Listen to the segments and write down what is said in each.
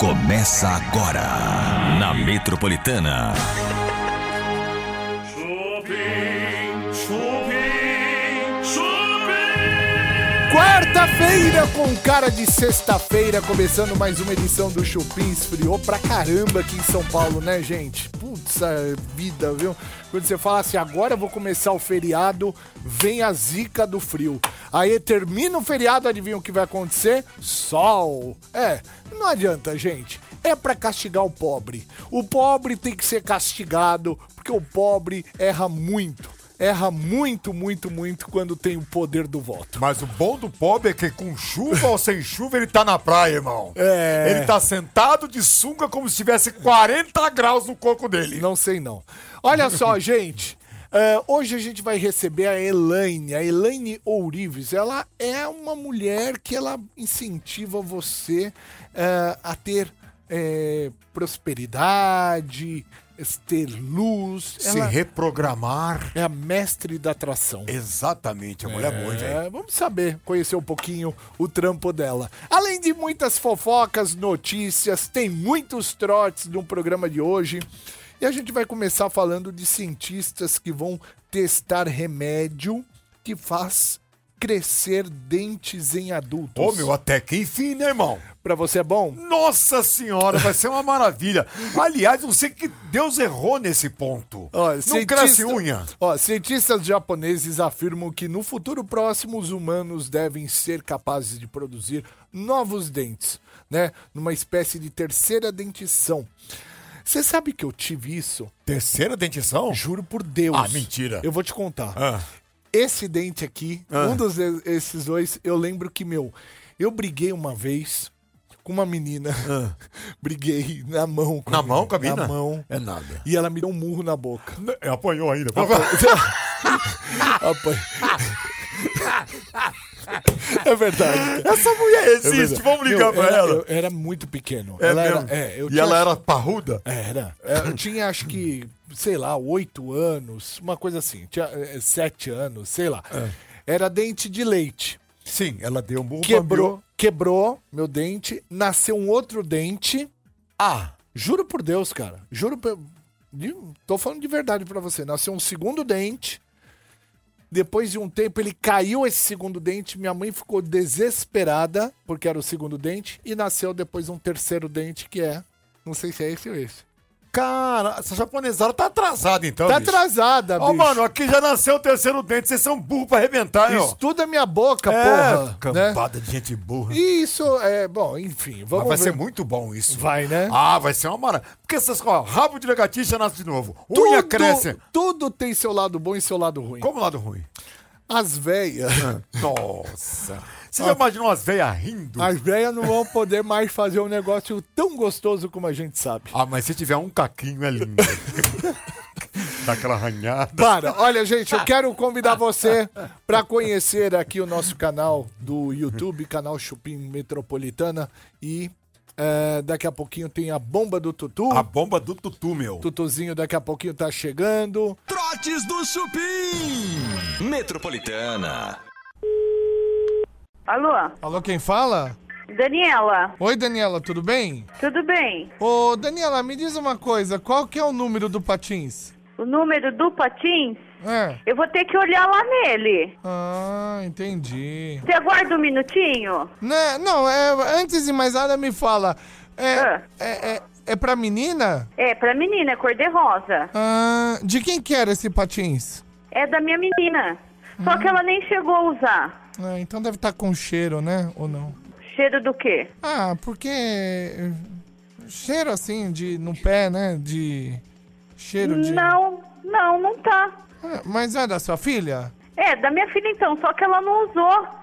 Começa agora na Metropolitana. Quarta-feira com cara de sexta-feira, começando mais uma edição do Chupim. Esfriou pra caramba aqui em São Paulo, né, gente? Putz, a vida, viu? Quando você fala assim, agora eu vou começar o feriado, vem a zica do frio. Aí termina o feriado, adivinha o que vai acontecer? Sol. É, não adianta, gente. É pra castigar o pobre. O pobre tem que ser castigado, porque o pobre erra muito erra muito, muito, muito quando tem o poder do voto. Mas o bom do pobre é que com chuva ou sem chuva ele tá na praia, irmão. É. Ele tá sentado de sunga como se tivesse 40 graus no coco dele. Não sei não. Olha só, gente. é, hoje a gente vai receber a Elaine, a Elaine Ourives. Ela é uma mulher que ela incentiva você é, a ter é, prosperidade, ter luz. Se Ela reprogramar. é a mestre da atração. Exatamente, a mulher é boa, hein. É, vamos saber, conhecer um pouquinho o trampo dela. Além de muitas fofocas, notícias, tem muitos trotes no programa de hoje. E a gente vai começar falando de cientistas que vão testar remédio que faz crescer dentes em adultos. Ô, meu, até que enfim, né, irmão? Pra você é bom? Nossa senhora, vai ser uma maravilha. Aliás, não sei que Deus errou nesse ponto. Ó, não cientista- cresce unha. Ó, cientistas japoneses afirmam que no futuro próximo os humanos devem ser capazes de produzir novos dentes, né? Numa espécie de terceira dentição. Você sabe que eu tive isso? Terceira dentição? Juro por Deus. Ah, mentira. Eu vou te contar. Ah. Esse dente aqui, Ah. um dos esses dois, eu lembro que, meu, eu briguei uma vez com uma menina. briguei na mão. Com Ah. Na mão com a Na mão. É nada. E ela me deu um murro na boca. Apanhou ainda. Apanhei. É verdade. Essa mulher É existe, verdade. vamos ligar Meu, pra era, ela. Eu era muito pequeno. É ela era, é, e tinha- ela era parruda? Era. É, Eu tinha, acho que, sei lá, oito anos, uma coisa assim. Tinha é, sete anos, sei lá. É. Era dente de leite. Sim, ela deu um burro Quebrou, quebrou meu dente, nasceu um outro dente. Ah, Juro por Deus, cara. Juro por... Tô falando de verdade pra você. Nasceu um segundo dente. Depois de um tempo, ele caiu esse segundo dente. Minha mãe ficou desesperada, porque era o segundo dente. E nasceu depois um terceiro dente, que é. Não sei se é esse ou esse. Cara, essa japonesada tá atrasada então, Tá bicho. atrasada, Ó, bicho. mano, aqui já nasceu o terceiro dente, vocês são burros pra arrebentar, hein. Estuda minha boca, É, porra. Né? cambada de gente burra. E isso é. Bom, enfim, Mas vamos vai ver. ser muito bom isso. Vai, né? Ah, vai ser uma maravilha. Porque essas, ó, rabo de lagartixa nasce de novo. Unha cresce. Tudo tem seu lado bom e seu lado ruim. Como lado ruim? As velhas. Nossa. Você já imaginou as velhas rindo? As velhas não vão poder mais fazer um negócio tão gostoso como a gente sabe. Ah, mas se tiver um caquinho é lindo. Dá aquela arranhada. Para, olha, gente, eu quero convidar você para conhecer aqui o nosso canal do YouTube, canal Chupim Metropolitana. E é, daqui a pouquinho tem a bomba do Tutu. A bomba do tutu, meu. Tutuzinho daqui a pouquinho tá chegando. Trotes do Chupim. Metropolitana. Alô, Alô, quem fala? Daniela, Oi, Daniela, tudo bem? tudo bem? Ô, Daniela, me diz uma coisa, qual que é o número do Patins? O número do Patins, É. eu vou ter que olhar lá nele. Ah, entendi. Você aguarda um minutinho? Né, não, é, antes de mais nada, me fala. É, Ah. é, é, é pra menina? É, pra menina, é cor-de-rosa. Ah, de quem que era esse patins? É da minha menina. Só que ela nem chegou a usar. Ah, então deve estar com cheiro, né? Ou não? Cheiro do quê? Ah, porque. Cheiro assim, de. no pé, né? De. Cheiro de. Não, não, não tá. Ah, mas é da sua filha? É, da minha filha então, só que ela não usou.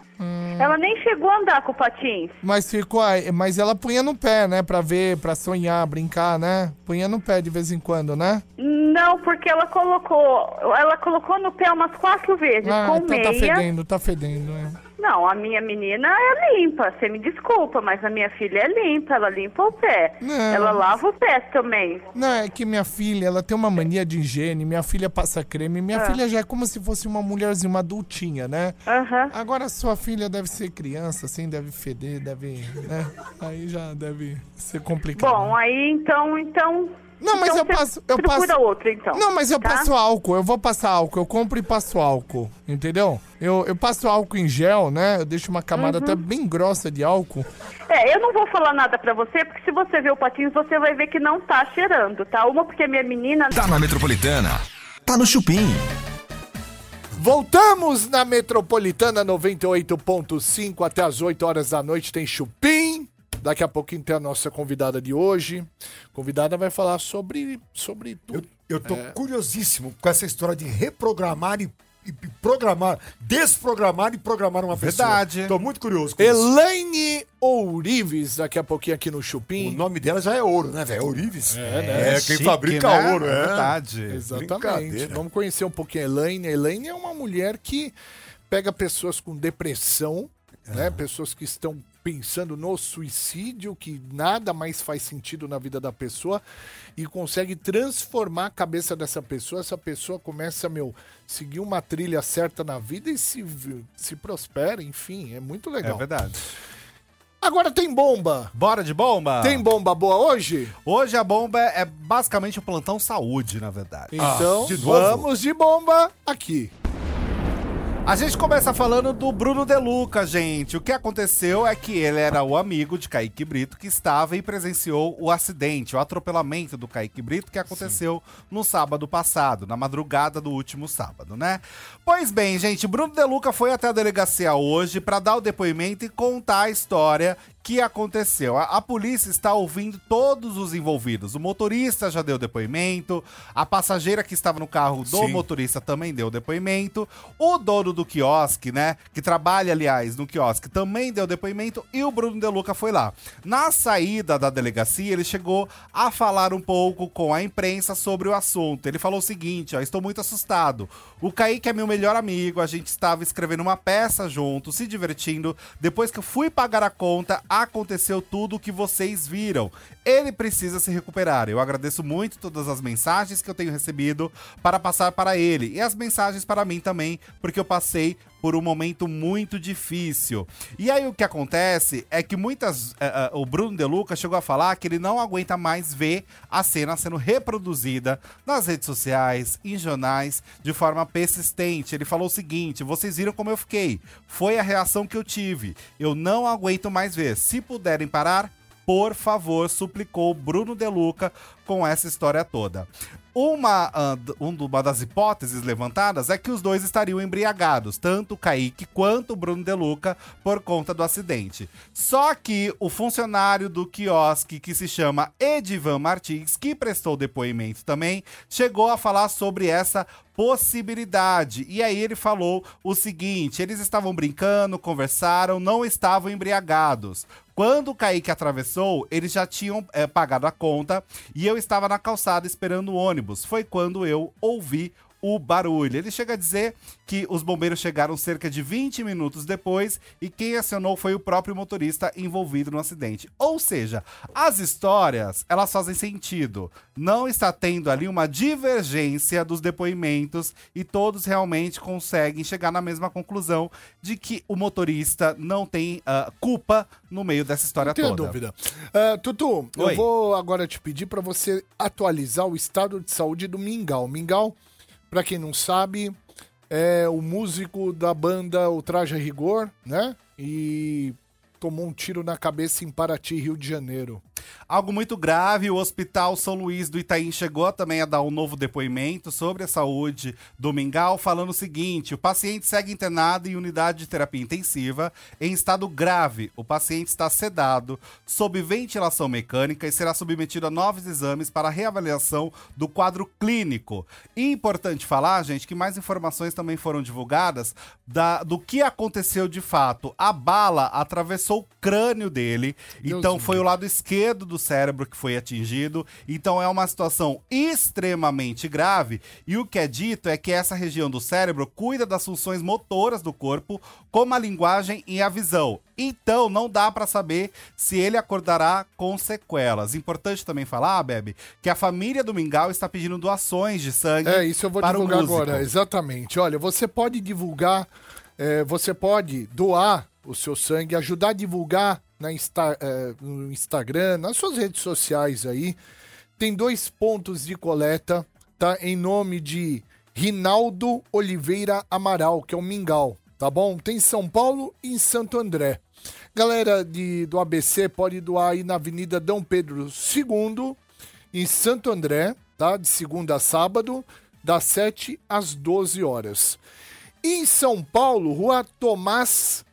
Ela nem chegou a andar com o patins. Mas ficou. Mas ela punha no pé, né? Pra ver, pra sonhar, brincar, né? Punha no pé de vez em quando, né? Não, porque ela colocou. Ela colocou no pé umas quatro vezes, Ah, com então tá meia. fedendo, tá fedendo. É. Não, a minha menina é limpa, você me desculpa, mas a minha filha é limpa, ela limpa o pé. Não. Ela lava o pé também. Não, é que minha filha, ela tem uma mania de higiene, minha filha passa creme, minha Ah. filha já é como se fosse uma mulherzinha, uma adultinha, né? Aham. Agora sua filha deve ser criança, assim, deve feder, deve, né? Aí já deve ser complicado. Bom, aí então, então. Não, mas então eu passo- eu passo- outro então. Não, mas eu tá? passo álcool, eu vou passar álcool, eu compro e passo álcool, entendeu? Eu, eu passo álcool em gel, né? Eu deixo uma camada Uhum. até bem grossa de álcool. É, eu não vou falar nada pra você, porque se você ver o patins, você vai ver que não tá cheirando, tá? Uma porque minha menina. Tá na Metropolitana. Tá no Chupim. Voltamos na Metropolitana 98.5 até as 8 horas da noite tem Chupim. Daqui a pouquinho tem a nossa convidada de hoje. A convidada vai falar sobre, sobre Eu, tudo. eu tô curiosíssimo com essa história de reprogramar e, e programar, desprogramar e programar uma pessoa. Verdade. Tô muito curioso com isso. Elaine Ourives, daqui a pouquinho aqui no O Chupim. nome dela já é ouro, né, velho? Ourives. É, né? quem chique, fabrica né? ouro, é. Verdade. Exatamente. Vamos conhecer um pouquinho a Elaine. A Elaine é uma mulher que pega pessoas com depressão, né? Pessoas que estão pensando no suicídio, que nada mais faz sentido na vida da pessoa e consegue transformar a cabeça dessa pessoa. Essa pessoa começa, meu, seguir uma trilha certa na vida e se, se prospera, enfim, é muito É legal. verdade. Agora tem bomba. Bora de bomba? Tem bomba boa hoje? Hoje a bomba é basicamente o plantão saúde, na verdade. Então, de novo? vamos de bomba aqui. A gente começa falando do Bruno De Luca, gente. O que aconteceu é que ele era o amigo de Kaique Brito que estava e presenciou o acidente, o atropelamento do Kaique Brito que aconteceu no sábado passado, na madrugada do último sábado, né? Pois bem, gente, Bruno De Luca foi até a delegacia hoje para dar o depoimento e contar a história que aconteceu. A, a polícia está ouvindo todos os envolvidos. O motorista já deu depoimento, a passageira que estava no carro do Sim. motorista também deu depoimento, o dono do quiosque, né, que trabalha, aliás, no quiosque, também deu depoimento e o Bruno De Luca foi lá. Na saída da delegacia, ele chegou a falar um pouco com a imprensa sobre o assunto. Ele falou o seguinte, ó, estou muito assustado. O Kaique é meu melhor amigo, a gente estava escrevendo uma peça junto, se divertindo. Depois que eu fui pagar a conta, aconteceu tudo o que vocês viram. Ele precisa se recuperar. Eu agradeço muito todas as mensagens que eu tenho recebido para passar para ele e as mensagens para mim também, porque eu passei por um momento muito difícil. E aí o que acontece é que muitas. eh, eh, o Bruno De Luca chegou a falar que ele não aguenta mais ver a cena sendo reproduzida nas redes sociais, em jornais, de forma persistente. Ele falou o seguinte: vocês viram como eu fiquei. Foi a reação que eu tive. Eu não aguento mais ver. Se puderem parar, por favor, suplicou Bruno De Luca com essa história toda. Uma, ah, um uma das hipóteses levantadas é que os dois estariam embriagados, tanto o Kaique quanto o Bruno De Luca, por conta do acidente. Só que o funcionário do quiosque, que se chama Edivan Martins, que prestou depoimento também, chegou a falar sobre essa possibilidade. E aí ele falou o seguinte: eles estavam brincando, conversaram, não estavam embriagados. Quando o Kaique atravessou, eles já tinham eh, pagado a conta e eu estava na calçada esperando o ônibus. Foi quando eu ouvi o barulho. Ele chega a dizer que os bombeiros chegaram cerca de 20 minutos depois e quem acionou foi o próprio motorista envolvido no acidente. Ou seja, as histórias, elas fazem sentido. Não está tendo ali uma divergência dos depoimentos e todos realmente conseguem chegar na mesma conclusão de que o motorista não tem ah, culpa no meio dessa história Não tenho toda. dúvida. Ah, Tutu, eu Oi. vou agora te pedir para você atualizar o estado de saúde do Mingau. Mingau, para quem não sabe, é o músico da banda O Traje Rigor, né? E tomou um tiro na cabeça em Paraty, Rio de Janeiro. Algo muito grave, o Hospital São Luís do Itaim chegou também a dar um novo depoimento sobre a saúde do Mingau, falando o seguinte: o paciente segue internado em unidade de terapia intensiva em estado grave. O paciente está sedado, sob ventilação mecânica e será submetido a novos exames para reavaliação do quadro clínico. E importante falar, gente, que mais informações também foram divulgadas da- do que aconteceu de fato. A bala atravessou o crânio dele, Deus então foi o lado esquerdo fígado do cérebro que foi atingido. Então é uma situação extremamente grave. E o que é dito é que essa região do cérebro cuida das funções motoras do corpo, como a linguagem e a visão. Então não dá pra saber se ele acordará com sequelas. Importante também falar, Bebe, que a família do Mingau está pedindo doações de sangue. É, isso eu vou para divulgar agora, exatamente. Olha, você pode divulgar, é, você pode doar o seu sangue, ajudar a divulgar na Insta- é, no Instagram, nas suas redes sociais aí. Tem dois pontos de coleta, tá? Em nome de Rinaldo Oliveira Amaral, que é o Mingau, tá bom? Tem em São Paulo e em Santo André. Galera de, do ABC pode doar aí na Avenida Dom Pedro II, em Santo André, tá? De segunda a sábado, das 7 às 12 horas. E em São Paulo, Rua Tomás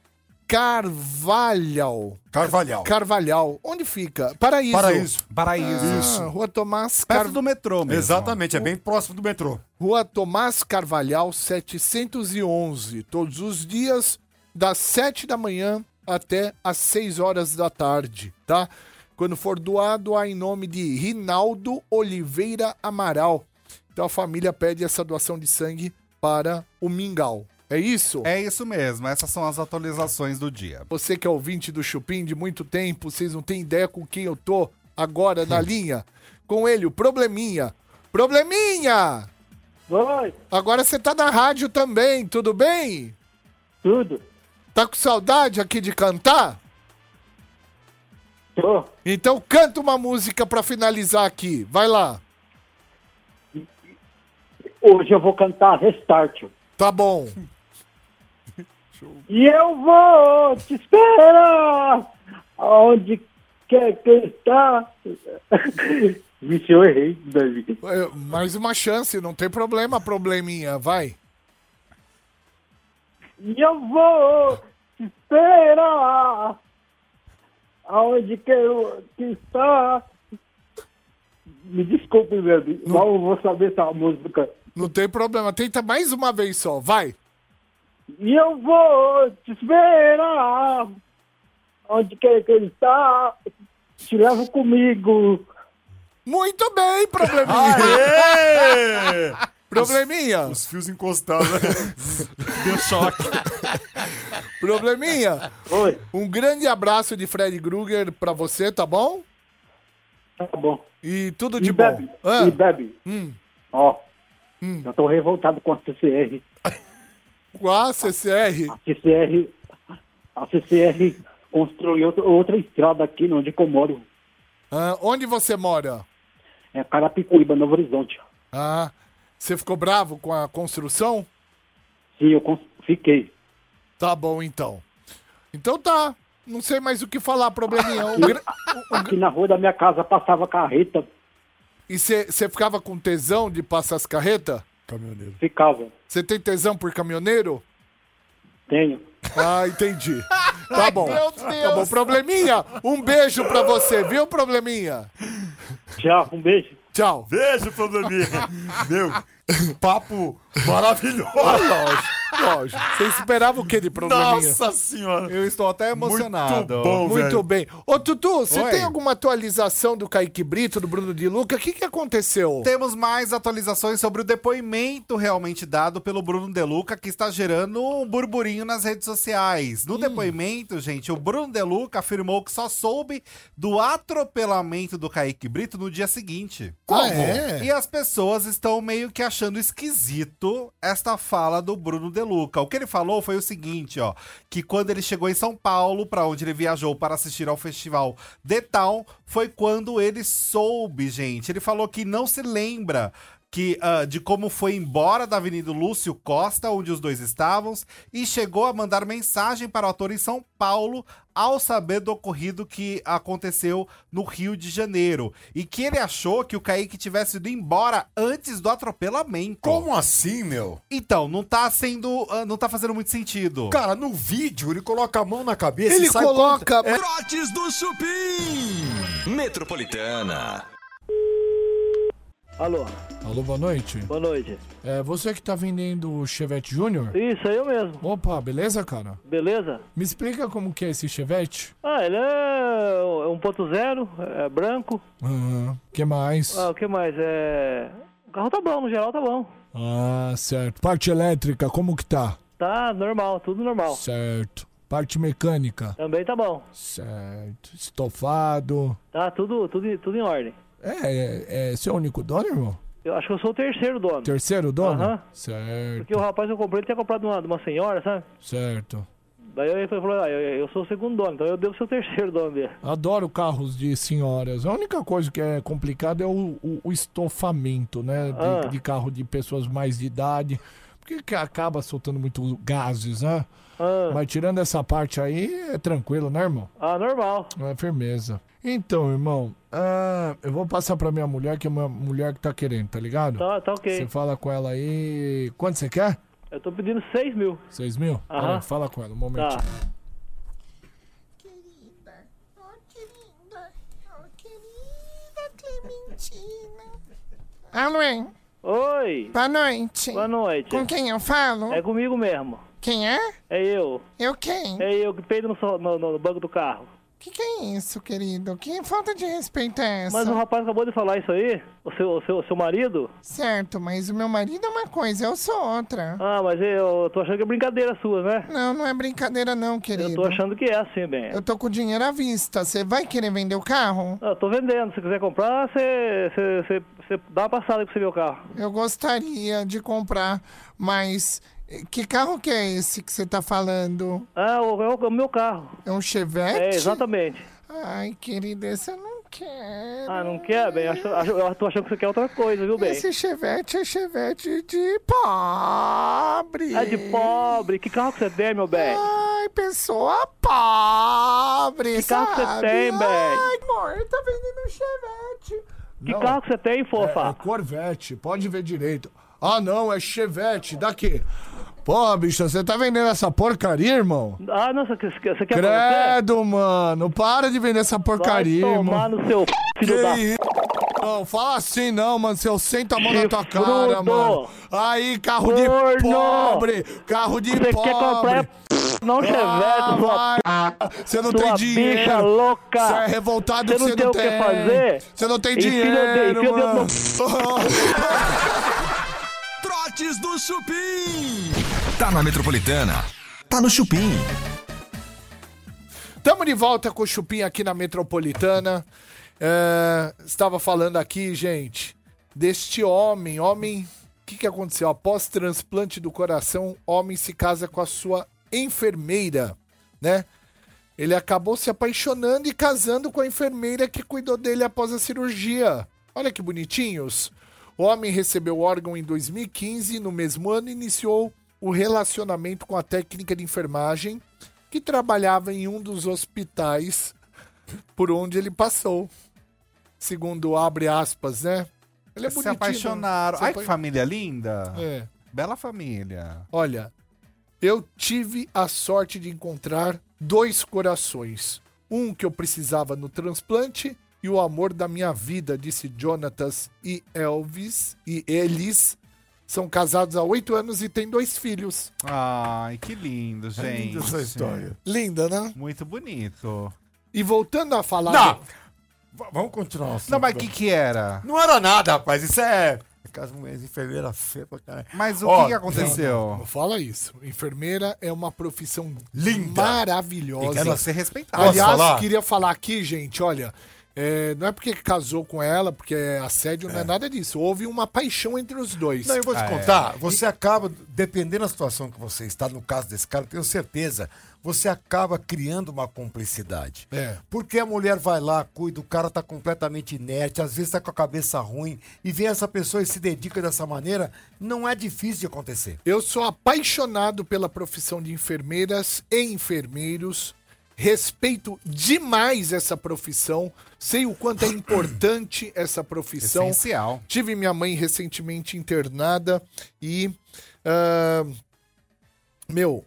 Carvalhal. Carvalhal. Carvalhal. Onde fica? Paraíso. Paraíso. Paraíso. Ah, Rua Tomás Perto Carvalhal. do metrô mesmo. Exatamente, é bem próximo do metrô. Rua Tomás Carvalhal 711, todos os dias, das 7 da manhã até às 6 horas da tarde, tá? Quando for doar, doar em nome de Rinaldo Oliveira Amaral. Então a família pede essa doação de sangue para o Mingau. É isso? É isso mesmo, essas são as atualizações do dia. Você que é ouvinte do Chupim de muito tempo, vocês não têm ideia com quem eu tô agora na linha. Com ele, o Probleminha. Probleminha! Oi, Agora você tá na rádio também, tudo bem? tudo. Tá com saudade aqui de cantar? Tô. Então canta uma música pra finalizar aqui. Vai lá. Hoje eu vou cantar Restart. Tá bom. E eu vou te esperar aonde quer que está. Vixe, eu errei, Davi. É, Mais uma chance, não tem problema, probleminha. Vai. E eu vou te esperar aonde quer que está. Me desculpe, Davi. Mal eu vou saber essa música. Não tem problema. Tenta mais uma vez só. Vai. E eu vou te esperar onde quer que ele está. Te levo comigo. Muito bem, probleminha. Aê! Probleminha. Os fios encostados. né? Deu choque. Probleminha. Oi, Um grande abraço de Fred Krueger pra você, tá bom? tá bom. E tudo E de bom. bebe, Ah, e bebe. Hum. Ó, eu tô revoltado com a CCR. com a CCR. A CCR, a CCR construiu outra, outra estrada aqui onde eu moro. Ah, onde você mora? É Carapicuíba, Novo Horizonte. Ah, você ficou bravo com a construção? Sim, eu fiquei. Tá bom, então. Então tá. Não sei mais o que falar, probleminha. Um gra- Aqui na rua da minha casa passava carreta, E você ficava com tesão de passar as carretas? Caminhoneiro. ficava. Você tem tesão por caminhoneiro? Tenho. Ah, entendi. Tá bom. Tá bom, probleminha. Um beijo pra você, viu, probleminha? Tchau, um beijo. Tchau. Beijo, probleminha. Meu, papo maravilhoso. Lógico. Você esperava o que de probleminha? Nossa senhora. Eu estou até emocionado. Muito bom, Muito velho. bem. Ô, Tutu, você Oi. tem alguma atualização do Kaique Brito, do Bruno de Luca? O que, que aconteceu? Temos mais atualizações sobre o depoimento realmente dado pelo Bruno Deluca, que está gerando um burburinho nas redes sociais. No depoimento, gente, o Bruno Deluca afirmou que só soube do atropelamento do Kaique Brito no dia seguinte. Ah, é? E as pessoas estão meio que achando esquisito esta fala do Bruno Deluca. O que ele falou foi o seguinte, ó, que quando ele chegou em São Paulo, para onde ele viajou para assistir ao festival The Town, foi quando ele soube, gente. Ele falou que não se lembra que, ah, de como foi embora da Avenida Lúcio Costa, onde os dois estavam, e chegou a mandar mensagem para o ator em São Paulo ao saber do ocorrido que aconteceu no Rio de Janeiro. E que ele achou que o Kaique tivesse ido embora antes do atropelamento. Como assim, meu? Então, não tá sendo. ah, não tá fazendo muito sentido. Cara, no vídeo ele coloca a mão na cabeça Ele e sai coloca. Trotes do Chupim. Metropolitana. Alô, Alô, boa noite. boa noite. É você que tá vendendo o Chevette Júnior? Isso, é eu mesmo. Opa, beleza, cara? Beleza? Me explica como que é esse Chevette? Ah, ele é 1.0, é branco. Ah, que mais? Ah, o que mais? É. O carro tá bom, no geral tá bom. Ah, certo. Parte elétrica, como que tá? Tá normal, tudo normal. Certo. Parte mecânica? Também tá bom. Certo. Estofado? Tá tudo, tudo, tudo em ordem. É, é, é seu único dono, irmão? Eu acho que eu sou o terceiro dono. Terceiro dono? Aham. Certo, Porque o rapaz que eu comprei, ele tinha comprado de uma, de uma senhora, sabe? certo. Daí ele falou, ah, eu, eu sou o segundo dono, então eu devo ser o terceiro dono dele. Adoro carros de senhoras. A única coisa que é complicada é o, o- o estofamento, né? De, Ah. de carro de pessoas mais de idade. Porque que acaba soltando muito gases, né? Ah, Mas tirando essa parte aí, é tranquilo, né, irmão? ah normal. É firmeza. Então, irmão, ah, eu vou passar pra minha mulher, que é uma mulher que tá querendo, tá ligado? Tá, tá Você ok. fala com ela aí. Quanto você quer? Eu tô pedindo 6 mil. Seis mil? Aham. Fala com ela, um momentinho. Tá. Querida, oh querida, oh querida Clementina. Alô, hein? Oi, boa noite. boa noite. Com quem eu falo? É comigo mesmo. Quem é? É eu. Eu quem? É eu que peido no, no, no banco do carro. Que que é isso, querido? Que falta de respeito é essa? Mas o rapaz acabou de falar isso aí? O seu, o seu, o seu marido? Certo, mas o meu marido é uma coisa, eu sou outra. Ah, mas eu tô achando que é brincadeira sua, né? Não, não é brincadeira não, querido. Eu tô achando que é assim, bem. Eu tô com dinheiro à vista. Você vai querer vender o carro? Ah, Eu tô vendendo. Se quiser comprar, você você- você- você dá uma passada aí pra você ver o carro. Eu gostaria de comprar, mas que carro que é esse que você tá falando? Ah, o, é o, meu carro. É um Chevette? É, exatamente. Ai, querida, esse eu não quero. Ah, não quer, bem? Acho, acho- eu tô achando que você quer outra coisa, viu, bem? Esse Chevette é Chevette de pobre. É de pobre. Que carro que você tem, meu bem? Ai, pessoa pobre, Que carro que você tem, bem? Ai, amor, tá vendendo um Chevette. Que Não. carro que você tem, É, é fofa? Corvette, pode ver direito. Ah, não, é Chevette, daqui. Pô, bicho, você tá vendendo essa porcaria, irmão? Ah, não, você, você quer pra você? Credo, mano, para de vender essa Vai porcaria, tomar irmão. no seu filho Que da... isso? Não, fala assim não, mano. Se eu sento a mão na tua cara, Chifrudo. mano. Aí, carro de pobre. Carro de Você pobre. quer comprar é não Ah, chevette, sua vai. Você não sua tem dinheiro. bicha louca. Você é revoltado Você que não você tem não o que tem. fazer? Você não tem dinheiro, enfia o dedo mano. Trotes do Chupim. Tá na Metropolitana. Tá no Chupim. Tamo de volta com o Chupim aqui na Metropolitana. É, estava falando aqui, gente, deste homem. Homem, o que, que aconteceu? Após transplante do coração, homem se casa com a sua enfermeira, né? Ele acabou se apaixonando e casando com a enfermeira que cuidou dele após a cirurgia. Olha que bonitinhos. O homem recebeu o órgão em 2015 e no mesmo ano iniciou o relacionamento com a técnica de enfermagem que trabalhava em um dos hospitais por onde ele passou. Segundo abre aspas, né? Ele é Se bonitinho. apaixonaram. Se Ai, que apa- família linda. É. Bela família. Olha, eu tive a sorte de encontrar dois corações. Um que eu precisava no transplante e o amor da minha vida, disse Jonatas e Elvis. E eles são casados há oito anos e têm dois filhos. Ai, que lindo, gente. linda essa história. Linda, né? Muito bonito. E voltando a falar. Não! V- vamos continuar. assunto. Não, mas o que que era? Não era nada, rapaz. Isso é. Aquelas mulheres enfermeiras feias pra caralho. Mas o Ó, que que aconteceu? Não fala isso. Enfermeira é uma profissão Linda. maravilhosa. Tem que ser respeitada. Aliás, falar? queria falar aqui, gente, olha. É, não é porque casou com ela, porque é assédio, não é nada disso. Houve uma paixão entre os dois. Não, eu vou te Ah, é. contar. Você acaba, dependendo da situação que você está, no caso desse cara, tenho certeza, você acaba criando uma cumplicidade. É. Porque a mulher vai lá, cuida, o cara tá completamente inerte, às vezes tá com a cabeça ruim, e vem essa pessoa e se dedica dessa maneira, não é difícil de acontecer. Eu sou apaixonado pela profissão de enfermeiras e enfermeiros. Respeito demais essa profissão. Sei o quanto é importante essa profissão. Essencial. Tive minha mãe recentemente internada e. ah, meu.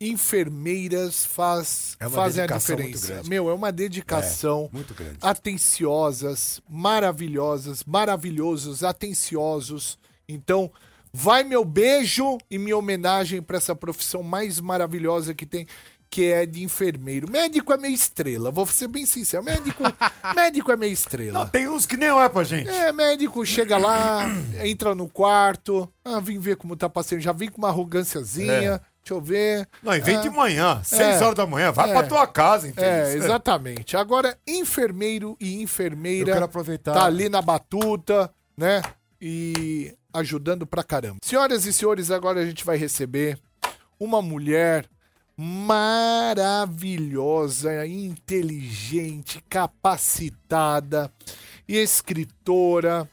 enfermeiras faz, É fazem a diferença. Meu, é uma dedicação. É, muito grande. Atenciosas, maravilhosas, maravilhosos, atenciosos. Então, vai meu beijo e minha homenagem para essa profissão mais maravilhosa que tem, que é de enfermeiro. Médico é meio estrela, vou ser bem sincero. Médico, médico é meio estrela. Não, tem uns que nem é pra gente. É, médico chega lá, entra no quarto, ah, vim ver como tá passando, já vim com uma arrogânciazinha, É. deixa eu ver. Não, e vem Ah, de manhã, seis É. horas da manhã, vai É. pra tua casa, entendeu? É, exatamente. Agora, enfermeiro e enfermeira Eu quero aproveitar- tá ali na batuta, né? E ajudando pra caramba. Senhoras e senhores, agora a gente vai receber uma mulher maravilhosa, inteligente, capacitada e escritora.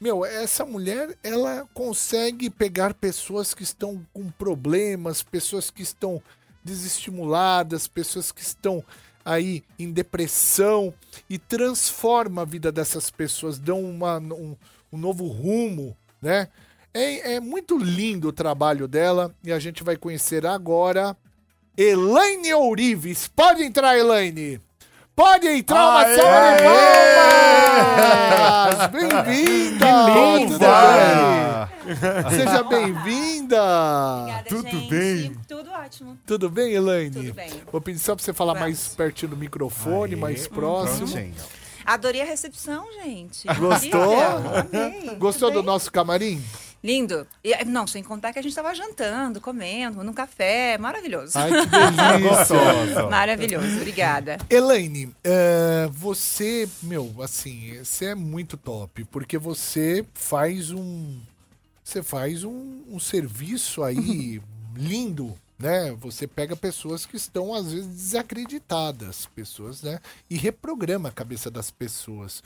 Meu, essa mulher, ela consegue pegar pessoas que estão com problemas, pessoas que estão desestimuladas, pessoas que estão aí em depressão e transforma a vida dessas pessoas, dão uma, um, um novo rumo, né? É, é muito lindo o trabalho dela e a gente vai conhecer agora Elaine Ourives. Pode entrar, Elaine! Pode entrar, uma Aê! salva de palmas! Bem-vinda! Tudo bem? Seja bem-vinda! Tudo bem? Tudo ótimo. Tudo bem, Elaine? Tudo bem. Vou pedir só pra você falar Vamos. mais pertinho do microfone, mais próximo. Prontinho. Adorei a recepção, gente. Gostou? Gostou do nosso camarim? Lindo. E, não, sem contar que a gente tava jantando, comendo, num café. Maravilhoso. Ai, que delícia! Maravilhoso. Obrigada. Elaine, é, você, meu, assim, você é muito top, porque você faz um. Você faz um, um serviço aí lindo, né? Você pega pessoas que estão, às vezes, desacreditadas, pessoas, né? E reprograma a cabeça das pessoas.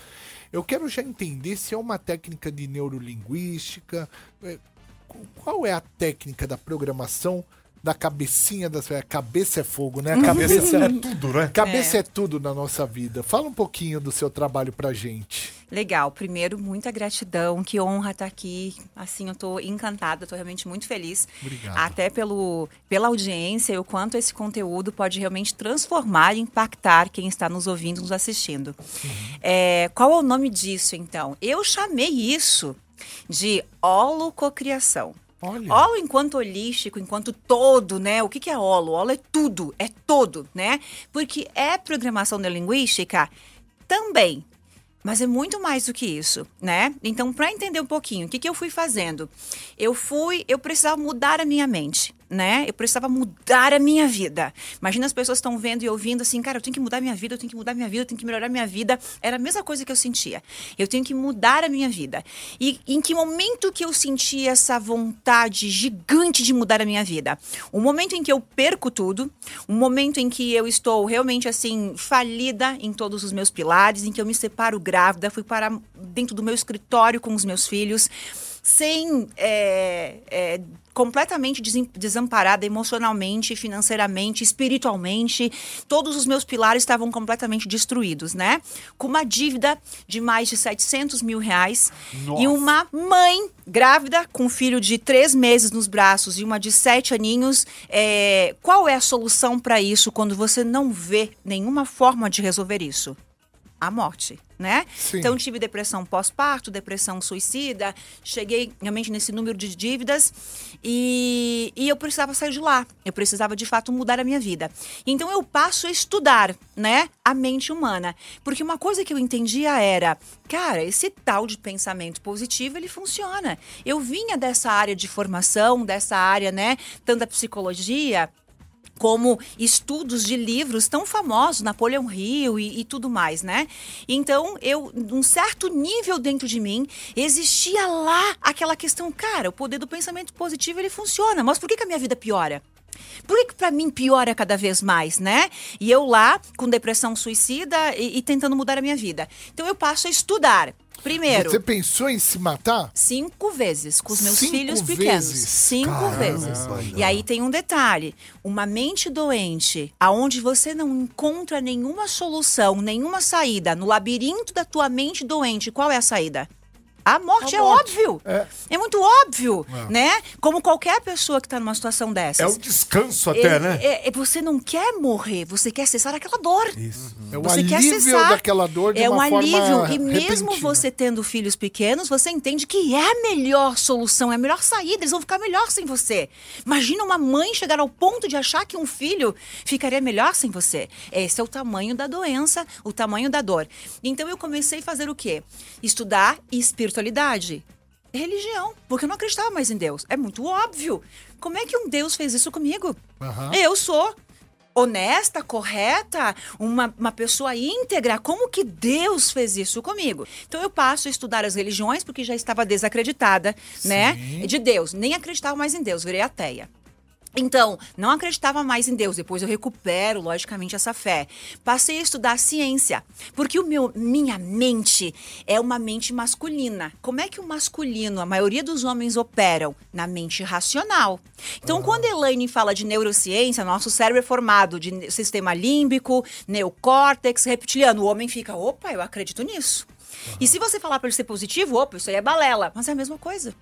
Eu quero já entender se é uma técnica de neurolinguística. é, qual é a técnica da programação da cabecinha das. Cabeça é fogo, né? A cabeça é Tudo, né? Cabeça é. tudo na nossa vida. Fala um pouquinho do seu trabalho pra gente. Legal. Primeiro, muita gratidão. Que honra estar aqui. Assim, eu tô encantada, tô realmente muito feliz. Obrigado. Até pelo, pela audiência e o quanto esse conteúdo pode realmente transformar e impactar quem está nos ouvindo, nos assistindo. É, qual é o nome disso, então? Eu chamei isso de holococriação. Olha. Holo enquanto holístico, enquanto todo, né? O que, que é holo? Holo é tudo, é todo, né? Porque é programação neurolinguística também. Mas é muito mais do que isso, né? Então, para entender um pouquinho, o que, que eu fui fazendo? Eu fui, eu precisava mudar a minha mente, né? Eu precisava mudar a minha vida. Imagina as pessoas estão vendo e ouvindo assim, cara, eu tenho que mudar minha vida, eu tenho que mudar minha vida, eu tenho que melhorar minha vida. Era a mesma coisa que eu sentia. Eu tenho que mudar a minha vida. E em que momento que eu senti essa vontade gigante de mudar a minha vida? O momento em que eu perco tudo, um momento em que eu estou realmente assim falida em todos os meus pilares, em que eu me separo grávida, fui para dentro do meu escritório com os meus filhos, sem é, é, completamente desamparada emocionalmente, financeiramente, espiritualmente. Todos os meus pilares estavam completamente destruídos, né? Com uma dívida de mais de 700 mil reais e uma mãe grávida com um filho de três meses nos braços e uma de sete aninhos. É, qual é a solução para isso quando você não vê nenhuma forma de resolver isso? A morte, né? Sim. Então tive depressão pós-parto, depressão suicida, cheguei realmente nesse número de dívidas e, e eu precisava sair de lá. Eu precisava de fato mudar a minha vida. Então eu passo a estudar, né, a mente humana, porque uma coisa que eu entendia era, cara, esse tal de pensamento positivo ele funciona. Eu vinha dessa área de formação, dessa área, né, tanto da psicologia como estudos de livros tão famosos, Napoleão Hill e, e tudo mais, né? Então, eu, num certo nível dentro de mim, existia lá aquela questão, cara, o poder do pensamento positivo ele funciona, mas por que, que a minha vida piora? Por que, que pra mim piora cada vez mais, né? E eu lá, com depressão suicida e, e tentando mudar a minha vida. Então eu passo a estudar. Primeiro, Você pensou em se matar? Cinco vezes com os meus Cinco filhos pequenos. vezes? Cinco Caramba, vezes. E aí tem um detalhe: uma mente doente, aonde você não encontra nenhuma solução, nenhuma saída, no labirinto da tua mente doente, qual é a saída? A morte A é morte. óbvio. É. É. muito óbvio, É. né? Como qualquer pessoa que tá numa situação dessas. É um descanso até, É- né? é- é- você não quer morrer, você quer cessar aquela dor. Isso. É o Você quer alívio cessar. daquela dor de é um uma forma alívio. E mesmo repentina. você tendo filhos pequenos, você entende que é a melhor solução, é a melhor saída. Eles vão ficar melhor sem você. Imagina uma mãe chegar ao ponto de achar que um filho ficaria melhor sem você. Esse é o tamanho da doença, o tamanho da dor. Então eu comecei a fazer o quê? Estudar espiritualidade. Religião, porque eu não acreditava mais em Deus. É muito óbvio. Como é que um Deus fez isso comigo? Aham. Eu sou honesta, correta, uma, uma pessoa íntegra. Como que Deus fez isso comigo? Então eu passo a estudar as religiões porque já estava desacreditada, né? De Deus. Nem acreditava mais em Deus, virei ateia. Então, não acreditava mais em Deus. Depois eu recupero, logicamente, essa fé. Passei a estudar ciência, porque o meu, minha mente é uma mente masculina. Como é que o masculino, a maioria dos homens operam? Na mente racional. Então, quando a Elaine fala de neurociência, nosso cérebro é formado de sistema límbico, neocórtex, reptiliano. O homem fica, opa, eu acredito nisso. E se você falar para ele ser positivo, opa, isso aí é balela. Mas é a mesma coisa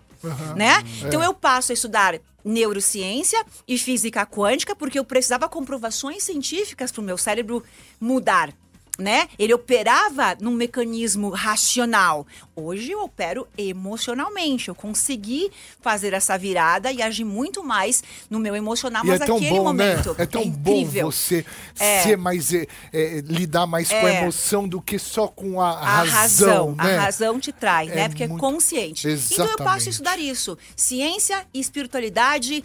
né? Então eu passo a estudar neurociência e física quântica porque eu precisava comprovações científicas para o meu cérebro mudar. Né? Ele operava num mecanismo racional. Hoje eu opero emocionalmente. Eu consegui fazer essa virada e agir muito mais no meu emocional, E mas é tão bom, momento. né? É tão bom incrível. você É. ser mais. é, é, lidar mais com a É. emoção do que só com a, A razão, né? a razão te trai, É né? Porque muito- é consciente. Então eu Exatamente. passo a estudar isso. Ciência e espiritualidade,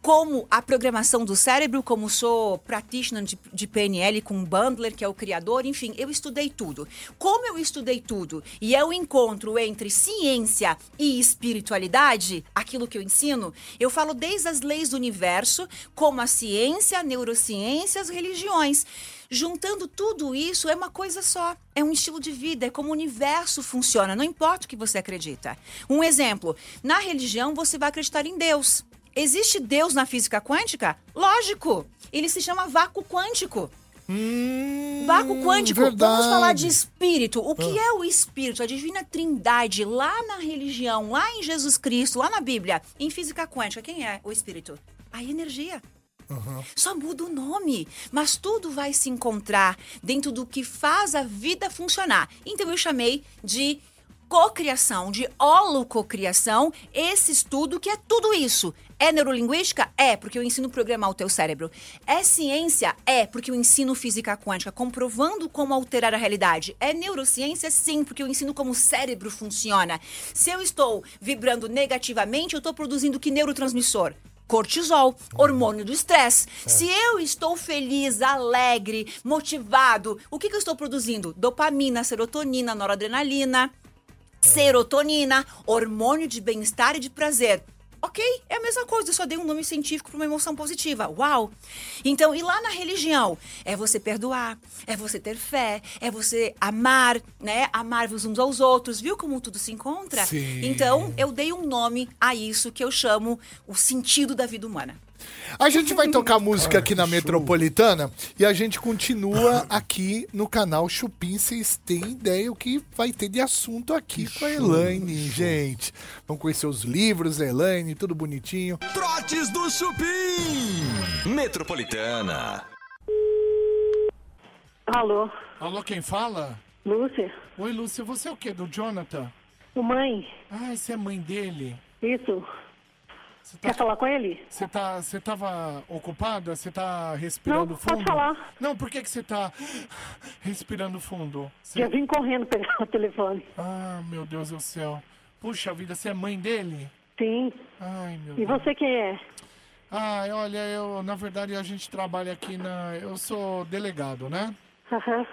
como a programação do cérebro, como sou practitioner de, de PNL com Bandler, que é o criador, enfim, eu estudei tudo. Como eu estudei tudo e é o encontro entre ciência e espiritualidade, aquilo que eu ensino, eu falo desde as leis do universo, como a ciência, a neurociência, as religiões. Juntando tudo isso é uma coisa só. É um estilo de vida, é como o universo funciona, não importa o que você acredita. Um exemplo: na religião você vai acreditar em Deus. Existe Deus na física quântica? Lógico! Ele se chama vácuo quântico. Vácuo quântico. Vamos Hum, verdade. Ah. falar de espírito. O que é o espírito? A divina trindade, lá na religião, lá em Jesus Cristo, lá na Bíblia, em física quântica, quem é o espírito? A energia. Só muda o nome, mas tudo vai se encontrar dentro do que faz a vida funcionar. Então eu chamei de cocriação, de holococriação, esse estudo que é tudo isso. É neurolinguística? É, porque eu ensino a programar o teu cérebro. É ciência? É, porque eu ensino física quântica, comprovando como alterar a realidade. É neurociência? Sim, porque eu ensino como o cérebro funciona. Se eu estou vibrando negativamente, eu estou produzindo que neurotransmissor? cortisol, hormônio do estresse. Se eu estou feliz, alegre, motivado, o que, que eu estou produzindo? Dopamina, serotonina, noradrenalina, serotonina, hormônio de bem-estar e de prazer. Ok, é a mesma coisa, eu só dei um nome científico para uma emoção positiva. Uau! Então, e lá na religião? É você perdoar, é você ter fé, é você amar, né? Amar-vos uns aos outros. Viu como tudo se encontra? Sim. Então, eu dei um nome a isso que eu chamo o sentido da vida humana. A gente vai tocar música aqui na Metropolitana e a gente continua aqui no canal Chupim. Vocês têm ideia o que vai ter de assunto aqui com a Elaine, gente. Vamos conhecer os livros da Elaine, tudo bonitinho. Trotes do Chupim. Metropolitana. Alô, Alô, quem fala? Lúcia? Oi, Lúcia, você é o quê? Do Jonathan? O mãe? Ah, você é mãe dele. Isso. Você Quer falar com ele? Você tá, você tava ocupada? Você tá respirando Não, fundo? pode falar. Não, por que que você tá respirando fundo? Você- Já vim correndo pegar o telefone. Ah, meu Deus do céu. Puxa vida, você é mãe dele? Sim. Ai, meu E Deus. você quem é? Ah, olha, eu, na verdade, a gente trabalha aqui na... Eu sou delegado, né? Aham.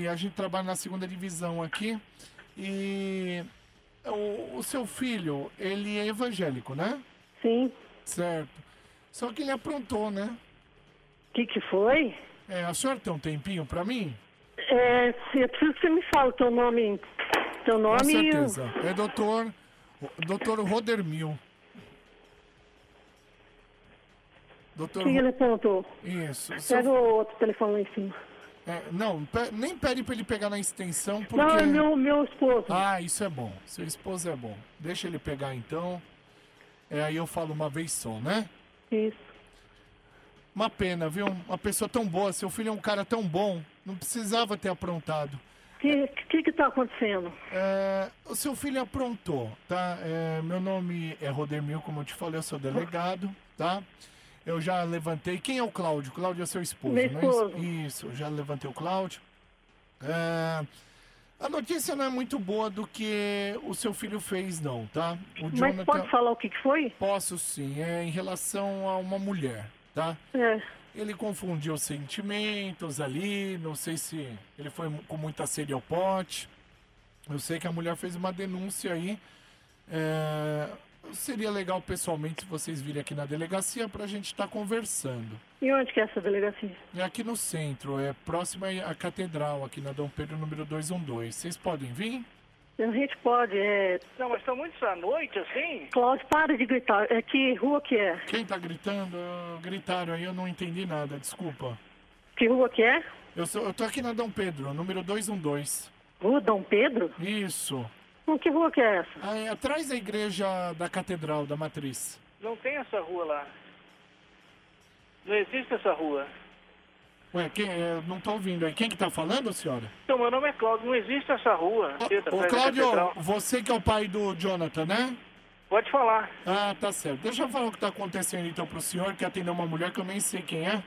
E a gente trabalha na segunda divisão aqui. E o, o seu filho, ele é evangélico, né? Sim. Certo. Só que ele aprontou, né? O que que foi? É, a senhora tem um tempinho pra mim? É, se- eu preciso que você me fale o teu nome. Teu nome Com certeza. É doutor, doutor Rodermil. Doutor que ele apontou. Isso. Seu- Pega o outro telefone lá em cima. É, não, pe- nem pede pra ele pegar na extensão, porque... Não, é meu, meu esposo. Ah, isso é bom. Seu esposo é bom. Deixa ele pegar então. É, aí eu falo uma vez só, né? Isso. Uma pena, viu? Uma pessoa tão boa, seu filho é um cara tão bom, não precisava ter aprontado. O que, que que tá acontecendo? É, o seu filho aprontou, tá? É, meu nome é Rodemil, como eu te falei, eu sou delegado, tá? Eu já levantei. Quem é o Cláudio? Cláudio é seu esposo, Meu é isso? esposo. Isso, eu já levantei o Cláudio. É, a notícia não é muito boa do que o seu filho fez, não, tá? O Mas pode falar o que, que foi? Posso sim, é em relação a uma mulher, tá? É. Ele confundiu sentimentos ali, não sei se ele foi com muita sede ao pote. Eu sei que a mulher fez uma denúncia aí. É, seria legal pessoalmente se vocês virem aqui na delegacia pra gente estar conversando. E onde que é essa delegacia? É aqui no centro, é próximo à catedral, aqui na Dom Pedro número 212. Vocês podem vir? A gente pode, é... Não, mas estão muito à noite, assim? Cláudio, para de gritar. É que rua que é? Quem tá gritando? Gritaram aí, eu não entendi nada, desculpa. Que rua que é? Eu, sou, eu tô aqui na Dom Pedro, número 212. Rua Dom Pedro? Isso. Hum, Que rua que é essa? Aí, atrás da igreja da Catedral, da Matriz. Não tem essa rua lá. Não existe essa rua. Ué, quem, é, não tô ouvindo aí. Quem que tá falando, senhora? Então, meu nome é Cláudio, não existe essa rua. Ô, atrás da Cláudio, você que é o pai do Jonathan, né? Pode falar. Ah, tá certo. Deixa eu falar o que tá acontecendo então pro senhor, que atendeu uma mulher que eu nem sei quem é.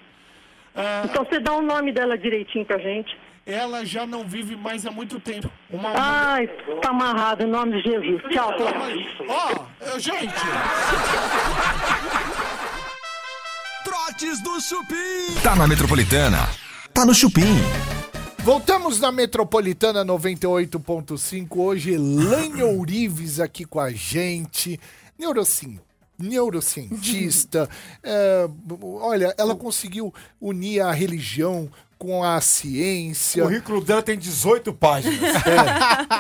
Ah, Então você dá o nome dela direitinho pra gente. ela já não vive mais há muito tempo. Uma Ai, tá amarrado, em nome de Jesus. Tchau, Cláudio. Ó, eu- gente! Trotes do Chupim. Tá na Metropolitana. Tá no Chupim. Voltamos na Metropolitana 98.5. Hoje, Elaine Ourives aqui com a gente. Neurocin, neurocientista. É, olha, ela conseguiu unir a religião com a ciência. O currículo dela tem 18 páginas.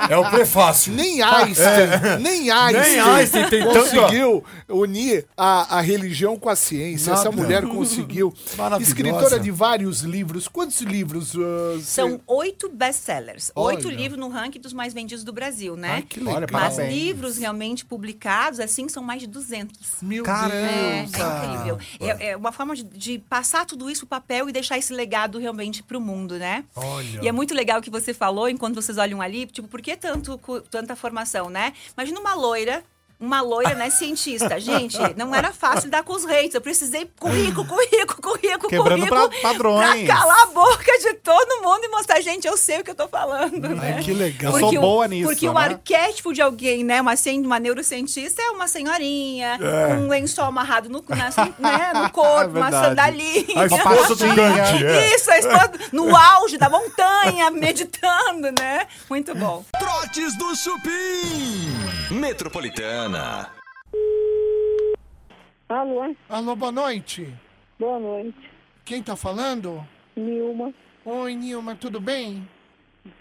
É, é o prefácio. Nem Einstein, É. nem Einstein, Nem Einstein tem tanto- conseguiu unir a, a religião com a ciência. Essa Nada. mulher conseguiu. Maravilhosa. Escritora de vários livros. Quantos livros? ah, São oito best-sellers. Oito livros no ranking dos mais vendidos do Brasil, né? Ai, que legal. Olha, Mas parabéns. livros realmente publicados, assim, são mais de 200. Meu É, é Deus! incrível. É, é uma forma de, de passar tudo isso pro papel e deixar esse legado realmente pro mundo, né? Olha. E é muito legal o que você falou, enquanto vocês olham ali, tipo, por que tanto, tanta formação, né? Imagina uma loira, uma loira, né, cientista. Gente, não era fácil lidar com os reis. Eu precisei currículo, currículo, currículo, Quebrando currículo. pra- padrões. Pra calar a boca de todo mundo e mostrar, gente, eu sei o que eu tô falando, né? que legal. Eu sou Porque o- boa nisso, Porque o né? arquétipo de alguém, né? Uma, uma neurocientista é uma senhorinha, É. um lençol amarrado no, na, né, no corpo, uma verdade. sandalinha. A esposa do é. Isso, a esposa no auge da montanha, meditando, né? Muito bom. Trotes do Chupim. Metropolitana. Alô, Alô, boa noite. boa noite. Quem tá falando? Nilma, Oi, Nilma, tudo bem?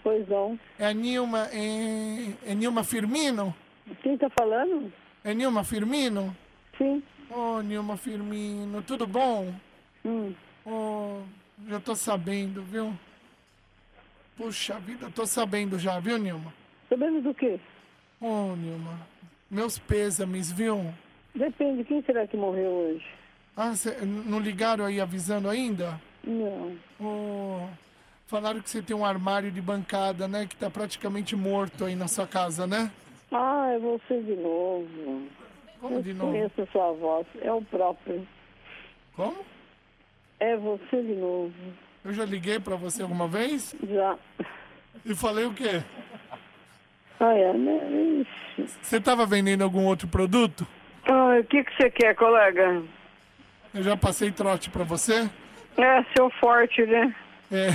pois não. É a Nilma, é, é Nilma Firmino? Quem tá falando? É Nilma Firmino? Sim. Ô, Nilma Firmino, tudo bom? Hum. Ô, já tô sabendo, viu? Puxa vida, tô sabendo já, viu, Nilma? Sabendo do quê? Ô, Nilma, meus pêsames, viu? Depende, quem será que morreu hoje? Ah, cê, não ligaram aí avisando ainda? Não. Ô, falaram que você tem um armário de bancada, né? Que tá praticamente morto aí na sua casa, né? Ah, é você de novo. Como Eu de novo? conheço a sua voz, é o próprio. Como? É você de novo. Eu já liguei pra você alguma vez? Já. E falei o quê? É, né? Você tava vendendo algum outro produto? Ah, o que que você quer, colega? Eu já passei trote pra você? É, seu forte, né? É,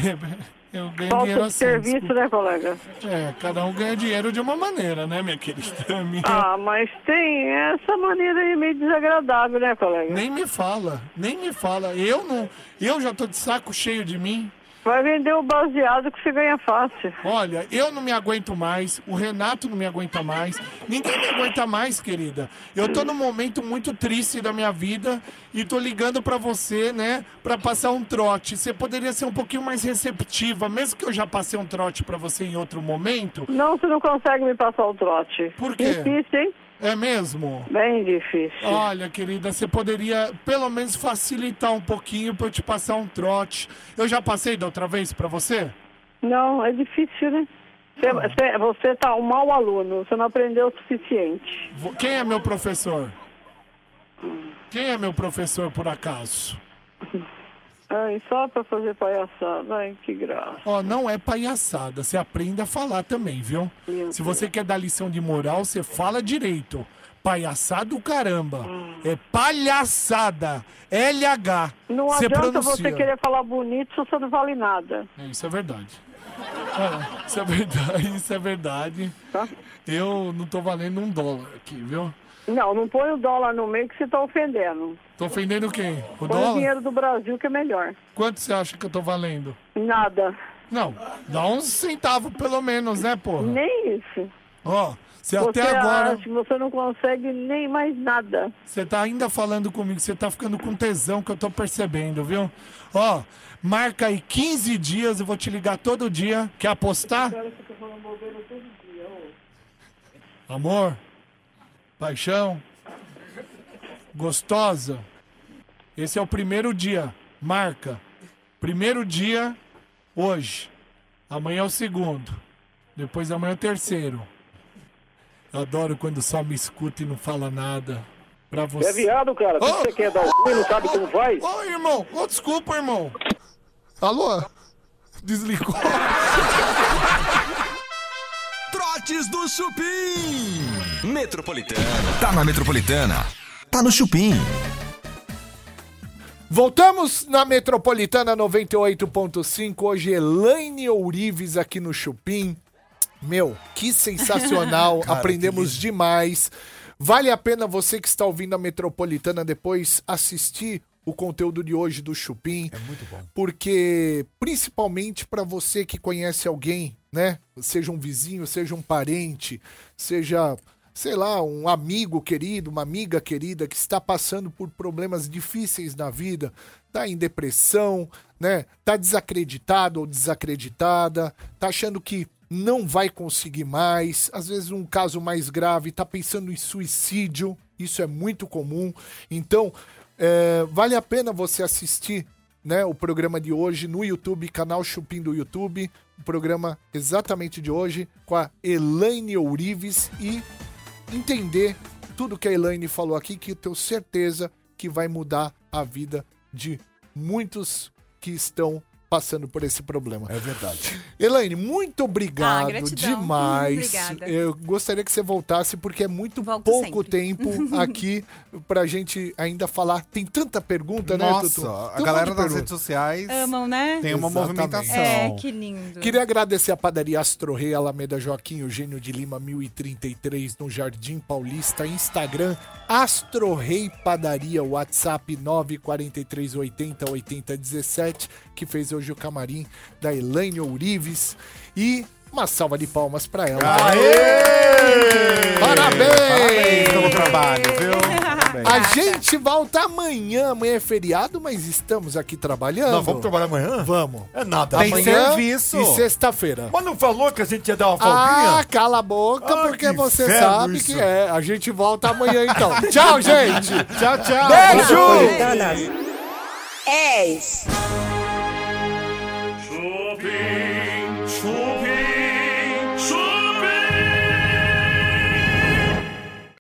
eu ganho Falta dinheiro assim. serviço, desculpa. né, colega? É, cada um ganha dinheiro de uma maneira, né, minha querida? Minha- Ah, mas tem essa maneira aí meio desagradável, né, colega? Nem me fala, nem me fala. Eu não. Eu já tô de saco cheio de mim. Vai vender o baseado que você ganha fácil. Olha, eu não me aguento mais, o Renato não me aguenta mais, ninguém me aguenta mais, querida. Eu tô num momento muito triste da minha vida e tô ligando pra você, né, pra passar um trote. Você poderia ser um pouquinho mais receptiva, mesmo que eu já passei um trote pra você em outro momento? Não, você não consegue me passar o trote. Por quê? Difícil, hein? É mesmo? Bem difícil. Olha, querida, você poderia pelo menos facilitar um pouquinho pra eu te passar um trote. Eu já passei da outra vez pra você? Não, é difícil, né? Você, você, você tá um mau aluno, você não aprendeu o suficiente. Quem é meu professor? Quem é meu professor, por acaso? Ai, só pra fazer palhaçada. Ai, que graça. Ó, não é palhaçada, você aprende a falar também, viu? Meu Se você quer dar lição de moral, você fala direito. Palhaçada o caramba. É palhaçada. LH. Não Você adianta pronuncia. você querer falar bonito se você não vale nada. É, isso é verdade. É, isso é verdade, isso é verdade. Tá. Eu não tô valendo um dólar aqui, viu? Não, não põe o dólar no meio que você tá ofendendo. Tô ofendendo quem? O Põe o dólar? dinheiro do Brasil que é melhor. Quanto você acha que eu tô valendo? Nada. Não, dá uns centavos pelo menos, né, porra? Nem isso. Ó, você você até agora. acha que você não consegue nem mais nada. Você tá ainda falando comigo, você tá ficando com tesão que eu tô percebendo, viu? Ó, marca aí 15 dias, eu vou te ligar todo dia. Quer apostar? Amor? Paixão? Gostosa? Esse é o primeiro dia. Marca. Primeiro dia, hoje. Amanhã é o segundo. Depois amanhã é o terceiro. Eu adoro quando só me escuta e não fala nada. Pra você. É viado, cara. Que você quer dar o cu e não sabe como faz? Ô, irmão. Ô, desculpa, irmão. Alô? Desligou. Trotes do Chupim. Metropolitana. Tá na Metropolitana. Tá no Chupim. Voltamos na Metropolitana 98.5. Hoje, Elaine Ourives aqui no Chupim. Meu, que sensacional. Cara, Aprendemos demais. Vale a pena você que está ouvindo a Metropolitana depois assistir o conteúdo de hoje do Chupim. É muito bom. Porque, principalmente para você que conhece alguém, né? Seja um vizinho, seja um parente, seja, sei lá, um amigo querido, uma amiga querida que está passando por problemas difíceis na vida, tá em depressão, né? Tá desacreditado ou desacreditada, tá achando que não vai conseguir mais, às vezes um caso mais grave, tá pensando em suicídio, isso é muito comum. Então, é, vale a pena você assistir né, o programa de hoje no YouTube, canal Chupim do YouTube, o programa exatamente de hoje com a Elaine Ourives e entender tudo que a Elaine falou aqui, que eu tenho certeza que vai mudar a vida de muitos que estão passando por esse problema. É verdade. Elaine, muito obrigado Ah, demais. Obrigada. Eu gostaria que você voltasse, porque é muito pouco tempo aqui pra gente ainda falar. Tem tanta pergunta, né, Nossa, Tutu? a Tem um galera das redes sociais Amam, né? tem uma Exatamente. movimentação. É, que lindo. Queria agradecer a padaria Astro Rei, Alameda Joaquim Eugênio de Lima, 1033, no Jardim Paulista, Instagram, Astro Rei Padaria, WhatsApp 94380 8017, que fez hoje o camarim da Elaine Ourives. E uma salva de palmas pra ela. Parabéns! Parabéns pelo trabalho, viu? A gente volta amanhã. Amanhã é feriado, mas estamos aqui trabalhando. Nós vamos trabalhar amanhã? Vamos. É nada. Tem Amanhã serviço. E sexta-feira. Mas não falou que a gente ia dar uma Ah, folguinha? cala a boca, Ah, porque que você sabe isso. que é. A gente volta amanhã então. tchau, gente. tchau, tchau. Beijo. És. be.